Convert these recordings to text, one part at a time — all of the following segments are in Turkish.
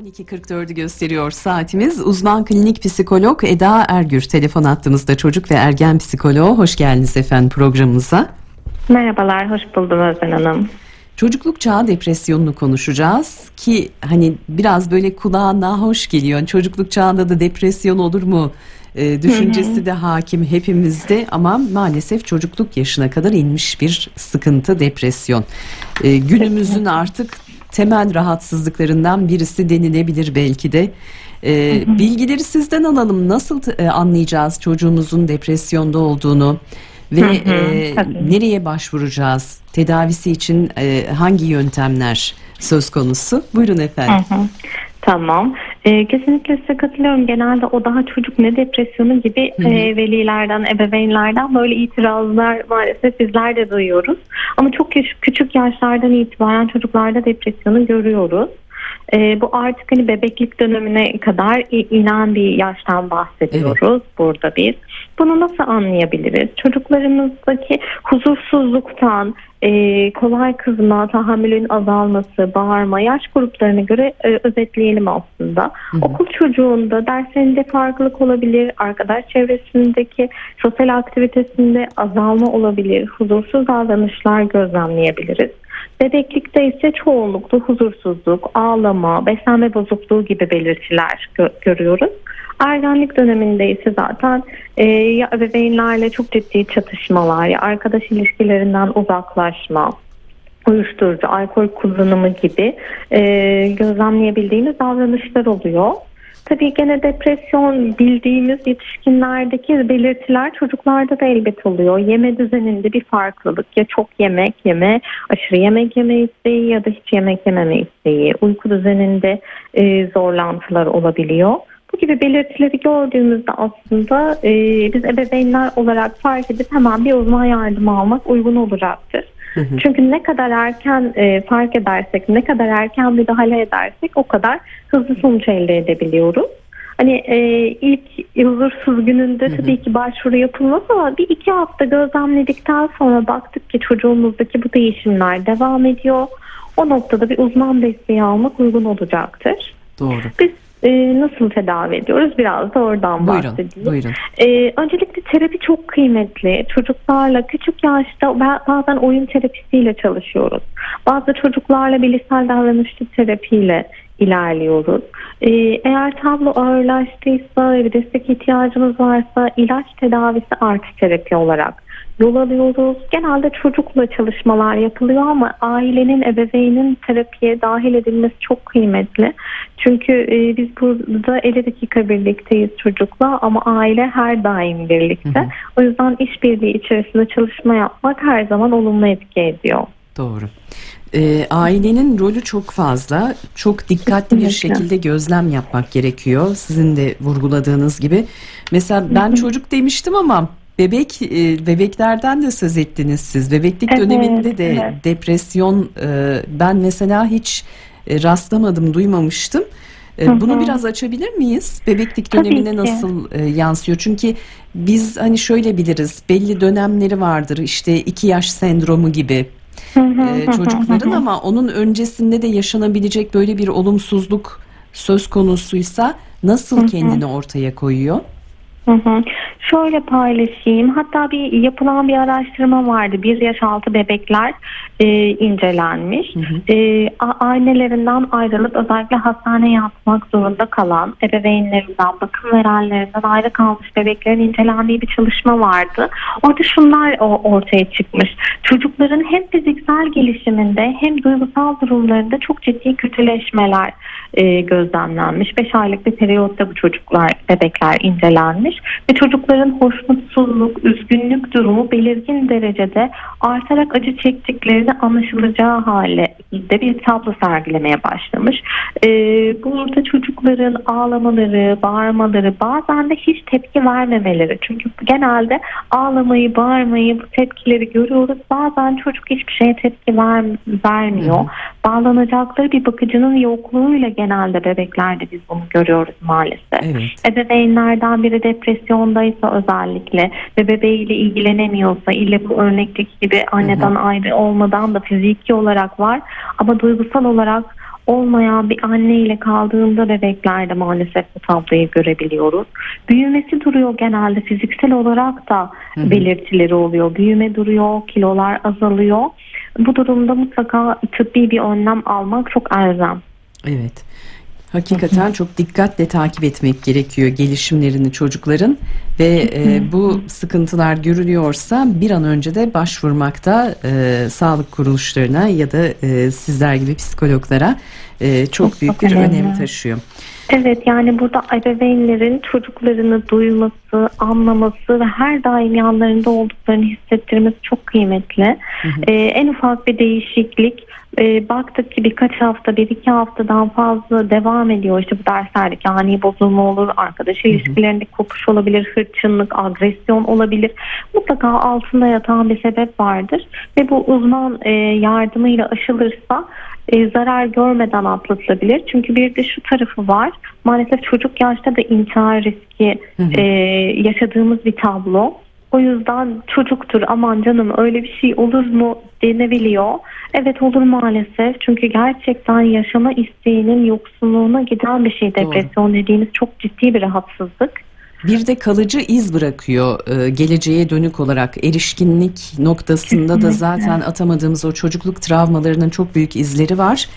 12.44'ü gösteriyor saatimiz. Uzman klinik psikolog Eda Ergür telefon attığımızda çocuk ve ergen psikoloğu. Hoş geldiniz efendim programımıza. Merhabalar, hoş buldum Özden Hanım. Çocukluk çağı depresyonunu konuşacağız ki hani biraz böyle kulağa nahoş geliyor. Çocukluk çağında da depresyon olur mu e, düşüncesi de hakim hepimizde ama maalesef çocukluk yaşına kadar inmiş bir sıkıntı depresyon. E, günümüzün artık temel rahatsızlıklarından birisi denilebilir belki de. E, bilgileri sizden alalım. Nasıl e, anlayacağız çocuğumuzun depresyonda olduğunu ve Hı hı, e, tabii. nereye başvuracağız? Tedavisi için e, hangi yöntemler söz konusu? Buyurun efendim. Hı hı. Tamam. Ee, kesinlikle size katılıyorum. Genelde o daha çocuk ne depresyonu gibi Hı hı. e, velilerden, ebeveynlerden böyle itirazlar maalesef bizler de duyuyoruz. Ama çok küçük, küçük yaşlardan itibaren çocuklarda depresyonu görüyoruz. Ee, bu artık hani bebeklik dönemine kadar inen bir yaştan bahsediyoruz burada biz. Bunu nasıl anlayabiliriz? Çocuklarımızdaki huzursuzluktan, e, kolay kızma, tahammülün azalması, bağırma, yaş gruplarına göre e, özetleyelim aslında. hı. Okul çocuğunda derslerinde farklılık olabilir, arkadaş çevresindeki sosyal aktivitesinde azalma olabilir, huzursuz davranışlar gözlemleyebiliriz. Bebeklikte ise çoğunlukla huzursuzluk, ağlama, beslenme bozukluğu gibi belirtiler gö- görüyoruz. Ergenlik döneminde ise zaten e, ya ebeveynlerle çok ciddi çatışmalar, ya arkadaş ilişkilerinden uzaklaşma, uyuşturucu, alkol kullanımı gibi e, gözlemleyebildiğimiz davranışlar oluyor. Tabii gene depresyon bildiğimiz yetişkinlerdeki belirtiler çocuklarda da elbet oluyor. Yeme düzeninde bir farklılık ya çok yemek yeme, aşırı yemek yeme isteği ya da hiç yemek yememe isteği, uyku düzeninde e, zorlantılar olabiliyor. Bu gibi belirtileri gördüğümüzde aslında e, biz ebeveynler olarak fark edip hemen bir uzman yardımı almak uygun olacaktır. Hı hı. Çünkü ne kadar erken e, fark edersek, ne kadar erken müdahale edersek o kadar hızlı sonuç elde edebiliyoruz. Hani e, ilk huzursuz gününde Hı hı. tabii ki başvuru yapılmaz ama bir iki hafta gözlemledikten sonra baktık ki çocuğumuzdaki bu değişimler devam ediyor. O noktada bir uzman desteği almak uygun olacaktır. Doğru. Biz e, nasıl tedavi ediyoruz? Biraz da oradan Buyurun. bahsedeyim. Buyurun. Ee, öncelikle terapi çok kıymetli. Çocuklarla küçük yaşta ba- bazen oyun terapisiyle çalışıyoruz. Bazı çocuklarla bilişsel davranışçı terapiyle ilerliyoruz. Ee, eğer tablo ağırlaştıysa ve destek ihtiyacımız varsa ilaç tedavisi artı terapi olarak yol alıyoruz. Genelde çocukla çalışmalar yapılıyor ama ailenin, ebeveynin terapiye dahil edilmesi çok kıymetli. Çünkü e, biz burada 50 dakika birlikteyiz çocukla ama aile her daim birlikte. Hı hı. O yüzden işbirliği içerisinde çalışma yapmak her zaman olumlu etki ediyor. Doğru. Ee, ailenin rolü çok fazla. Çok dikkatli bir Kesinlikle. şekilde gözlem yapmak gerekiyor. Sizin de vurguladığınız gibi. Mesela ben çocuk demiştim ama bebek e, bebeklerden de söz ettiniz siz. Bebeklik Evet, döneminde de evet. depresyon e, ben mesela hiç e, rastlamadım, duymamıştım. E, Bunu biraz açabilir miyiz? Bebeklik ki. nasıl e, yansıyor? Çünkü biz hani şöyle biliriz. Belli dönemleri vardır. İşte iki yaş sendromu gibi e, çocukların ama onun öncesinde de yaşanabilecek böyle bir olumsuzluk söz konusuysa nasıl kendini ortaya koyuyor? Hı hı. Şöyle paylaşayım. Hatta bir yapılan bir araştırma vardı. Bir yaş altı bebekler e, incelenmiş. Hı hı. E, ailelerinden ayrılıp özellikle hastaneye yatmak zorunda kalan ebeveynlerinden, bakım verenlerinden ayrı kalmış bebeklerin incelendiği bir çalışma vardı. Orada şunlar ortaya çıkmış. Çocukların hem fiziksel gelişiminde hem duygusal durumlarında çok ciddi kötüleşmeler e, gözlemlenmiş. 5 aylık bir periyotta bu çocuklar, bebekler incelenmiş ve çocukların hoşnutsuzluk, üzgünlük durumu belirgin derecede artarak acı çektiklerini anlaşılacağı hale de bir tablo sergilemeye başlamış. E, burada çocukların ağlamaları, bağırmaları, bazen de hiç tepki vermemeleri. Çünkü genelde ağlamayı, bağırmayı, bu tepkileri görüyoruz. Bazen çocuk hiçbir şeye tepki ver, vermiyor. Bağlanacakları bir bakıcının yokluğuyla genelde bebeklerde biz bunu görüyoruz maalesef. Evet. Ebeveynlerden biri depresyondaysa özellikle ve bebeğiyle ilgilenemiyorsa ille bu örnekteki gibi anneden ayrı olmadan da fiziki olarak var ama duygusal olarak olmayan bir anneyle kaldığında bebeklerde maalesef bu tabloyu görebiliyoruz. Büyümesi duruyor genelde fiziksel olarak da belirtileri oluyor. Büyüme duruyor, kilolar azalıyor. Bu durumda mutlaka tıbbi bir önlem almak çok elzem. Evet. Hakikaten çok dikkatle takip etmek gerekiyor gelişimlerini çocukların ve e, bu sıkıntılar görülüyorsa bir an önce de başvurmakta e, sağlık kuruluşlarına ya da e, sizler gibi psikologlara e, çok büyük bir önemli. önem taşıyor. Evet yani burada ebeveynlerin çocuklarını duyması, anlaması ve her daim yanlarında olduklarını hissettirmesi çok kıymetli. Ee, en ufak bir değişiklik e, baktık ki birkaç hafta, bir iki haftadan fazla devam ediyor. İşte bu derslerdeki ani bozulma olur, arkadaş ilişkilerinde kopuş olabilir, hırçınlık, agresyon olabilir. Mutlaka altında yatan bir sebep vardır ve bu uzman e, yardımıyla aşılırsa e, zarar görmeden atlatılabilir. Çünkü bir de şu tarafı var. Maalesef çocuk yaşta da intihar riski e, yaşadığımız bir tablo. O yüzden çocuktur aman canım öyle bir şey olur mu denebiliyor. Evet olur maalesef. Çünkü gerçekten yaşama isteğinin yoksunluğuna giden bir şey. Depresyon dediğimiz çok ciddi bir rahatsızlık. Bir de kalıcı iz bırakıyor e, geleceğe dönük olarak erişkinlik noktasında da zaten atamadığımız o çocukluk travmalarının çok büyük izleri var.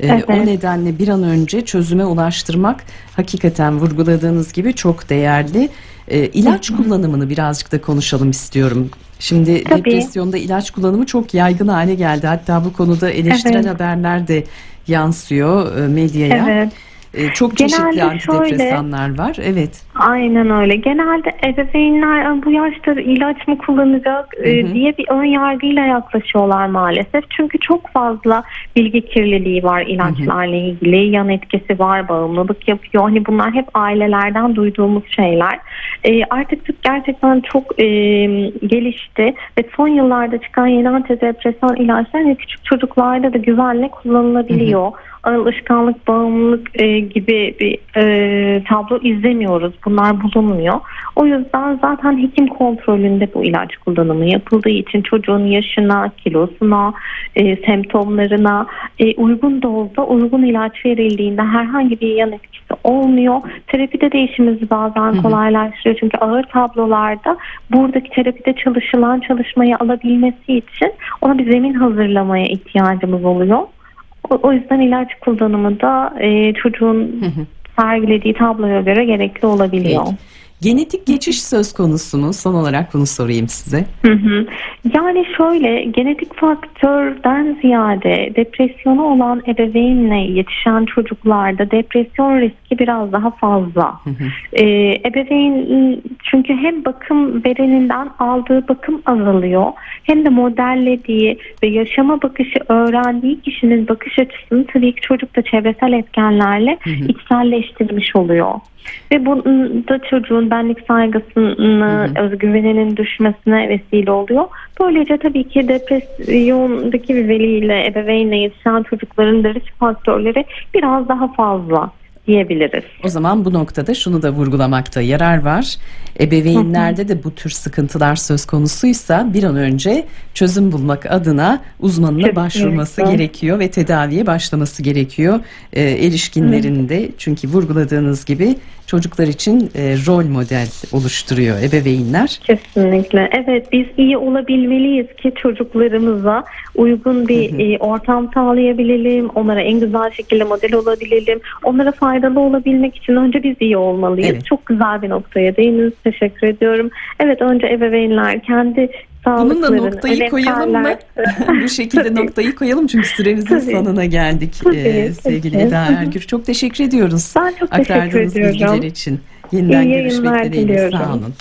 E, Evet. O nedenle bir an önce çözüme ulaştırmak hakikaten vurguladığınız gibi çok değerli. E, ilaç kullanımını birazcık da konuşalım istiyorum. Şimdi Tabii. depresyonda ilaç kullanımı çok yaygın hale geldi. Hatta bu konuda eleştirel Evet. haberler de yansıyor e, medyaya. Evet. E, Çok çeşitli Genelde antidepresanlar var. Evet. Aynen öyle. Genelde ebeveynler "Aa, bu yaşta ilaç mı kullanacak e, Hı hı. diye bir ön yargıyla yaklaşıyorlar maalesef. Çünkü çok fazla bilgi kirliliği var ilaçlarla ilgili. Yan etkisi var, bağımlılık yapıyor. Hani bunlar hep ailelerden duyduğumuz şeyler. E, artık tıp gerçekten çok e, gelişti ve son yıllarda çıkan yeni antidepresan ilaçlar hani küçük çocuklarda da güvenle kullanılabiliyor. Alışkanlık, bağımlılık e, gibi bir e, tablo izlemiyoruz. Bunlar bulunmuyor. O yüzden zaten hekim kontrolünde bu ilaç kullanımı yapıldığı için çocuğun yaşına, kilosuna, e, semptomlarına e, uygun dozda uygun ilaç verildiğinde herhangi bir yan etkisi olmuyor. Terapide de işimizi bazen kolaylaştırıyor. Çünkü ağır tablolarda buradaki terapide çalışılan çalışmayı alabilmesi için ona bir zemin hazırlamaya ihtiyacımız oluyor. O, o yüzden ilaç kullanımı da e, çocuğun sergilediği tabloya göre gerekli olabiliyor. Peki. Genetik geçiş söz konusu mu? Son olarak bunu sorayım size. Hı hı. Yani şöyle genetik faktörden ziyade depresyonu olan ebeveynle yetişen çocuklarda depresyon riski biraz daha fazla. Ee, ebeveyn çünkü hem bakım vereninden aldığı bakım azalıyor hem de modellediği ve yaşama bakışı öğrendiği kişinin bakış açısını tabii ki çocuk da çevresel etkenlerle içselleştirmiş oluyor. Ve bu da çocuğun benlik saygısını, özgüveninin düşmesine vesile oluyor. Böylece tabii ki depresyondaki bir veliyle, ebeveynle yetişen çocukların da risk faktörleri biraz daha fazla diyebiliriz. O zaman bu noktada şunu da vurgulamakta yarar var. Ebeveynlerde de bu tür sıkıntılar söz konusuysa bir an önce çözüm bulmak adına uzmanına Kesinlikle. başvurması gerekiyor ve tedaviye başlaması gerekiyor. E, erişkinlerin de çünkü vurguladığınız gibi çocuklar için e, rol model oluşturuyor ebeveynler. Kesinlikle. Evet biz iyi olabilmeliyiz ki çocuklarımıza uygun bir e, ortam sağlayabilelim. Onlara en güzel şekilde model olabilelim. Onlara faydalı olabilmek için önce biz iyi olmalıyız. Evet. Çok güzel bir noktaya değindiniz. Teşekkür ediyorum. Evet önce ebeveynler kendi Bununla sağlıklarını noktayı koyalım mı? Bu şekilde noktayı koyalım çünkü süremizin Tabii. sonuna geldik Tabii, sevgili tabii. Eda. Ergür. Çok teşekkür ediyoruz Ben çok teşekkür ediyorum. bilgiler için. Yeniden görüşmek dileğiyle. Sağ olun.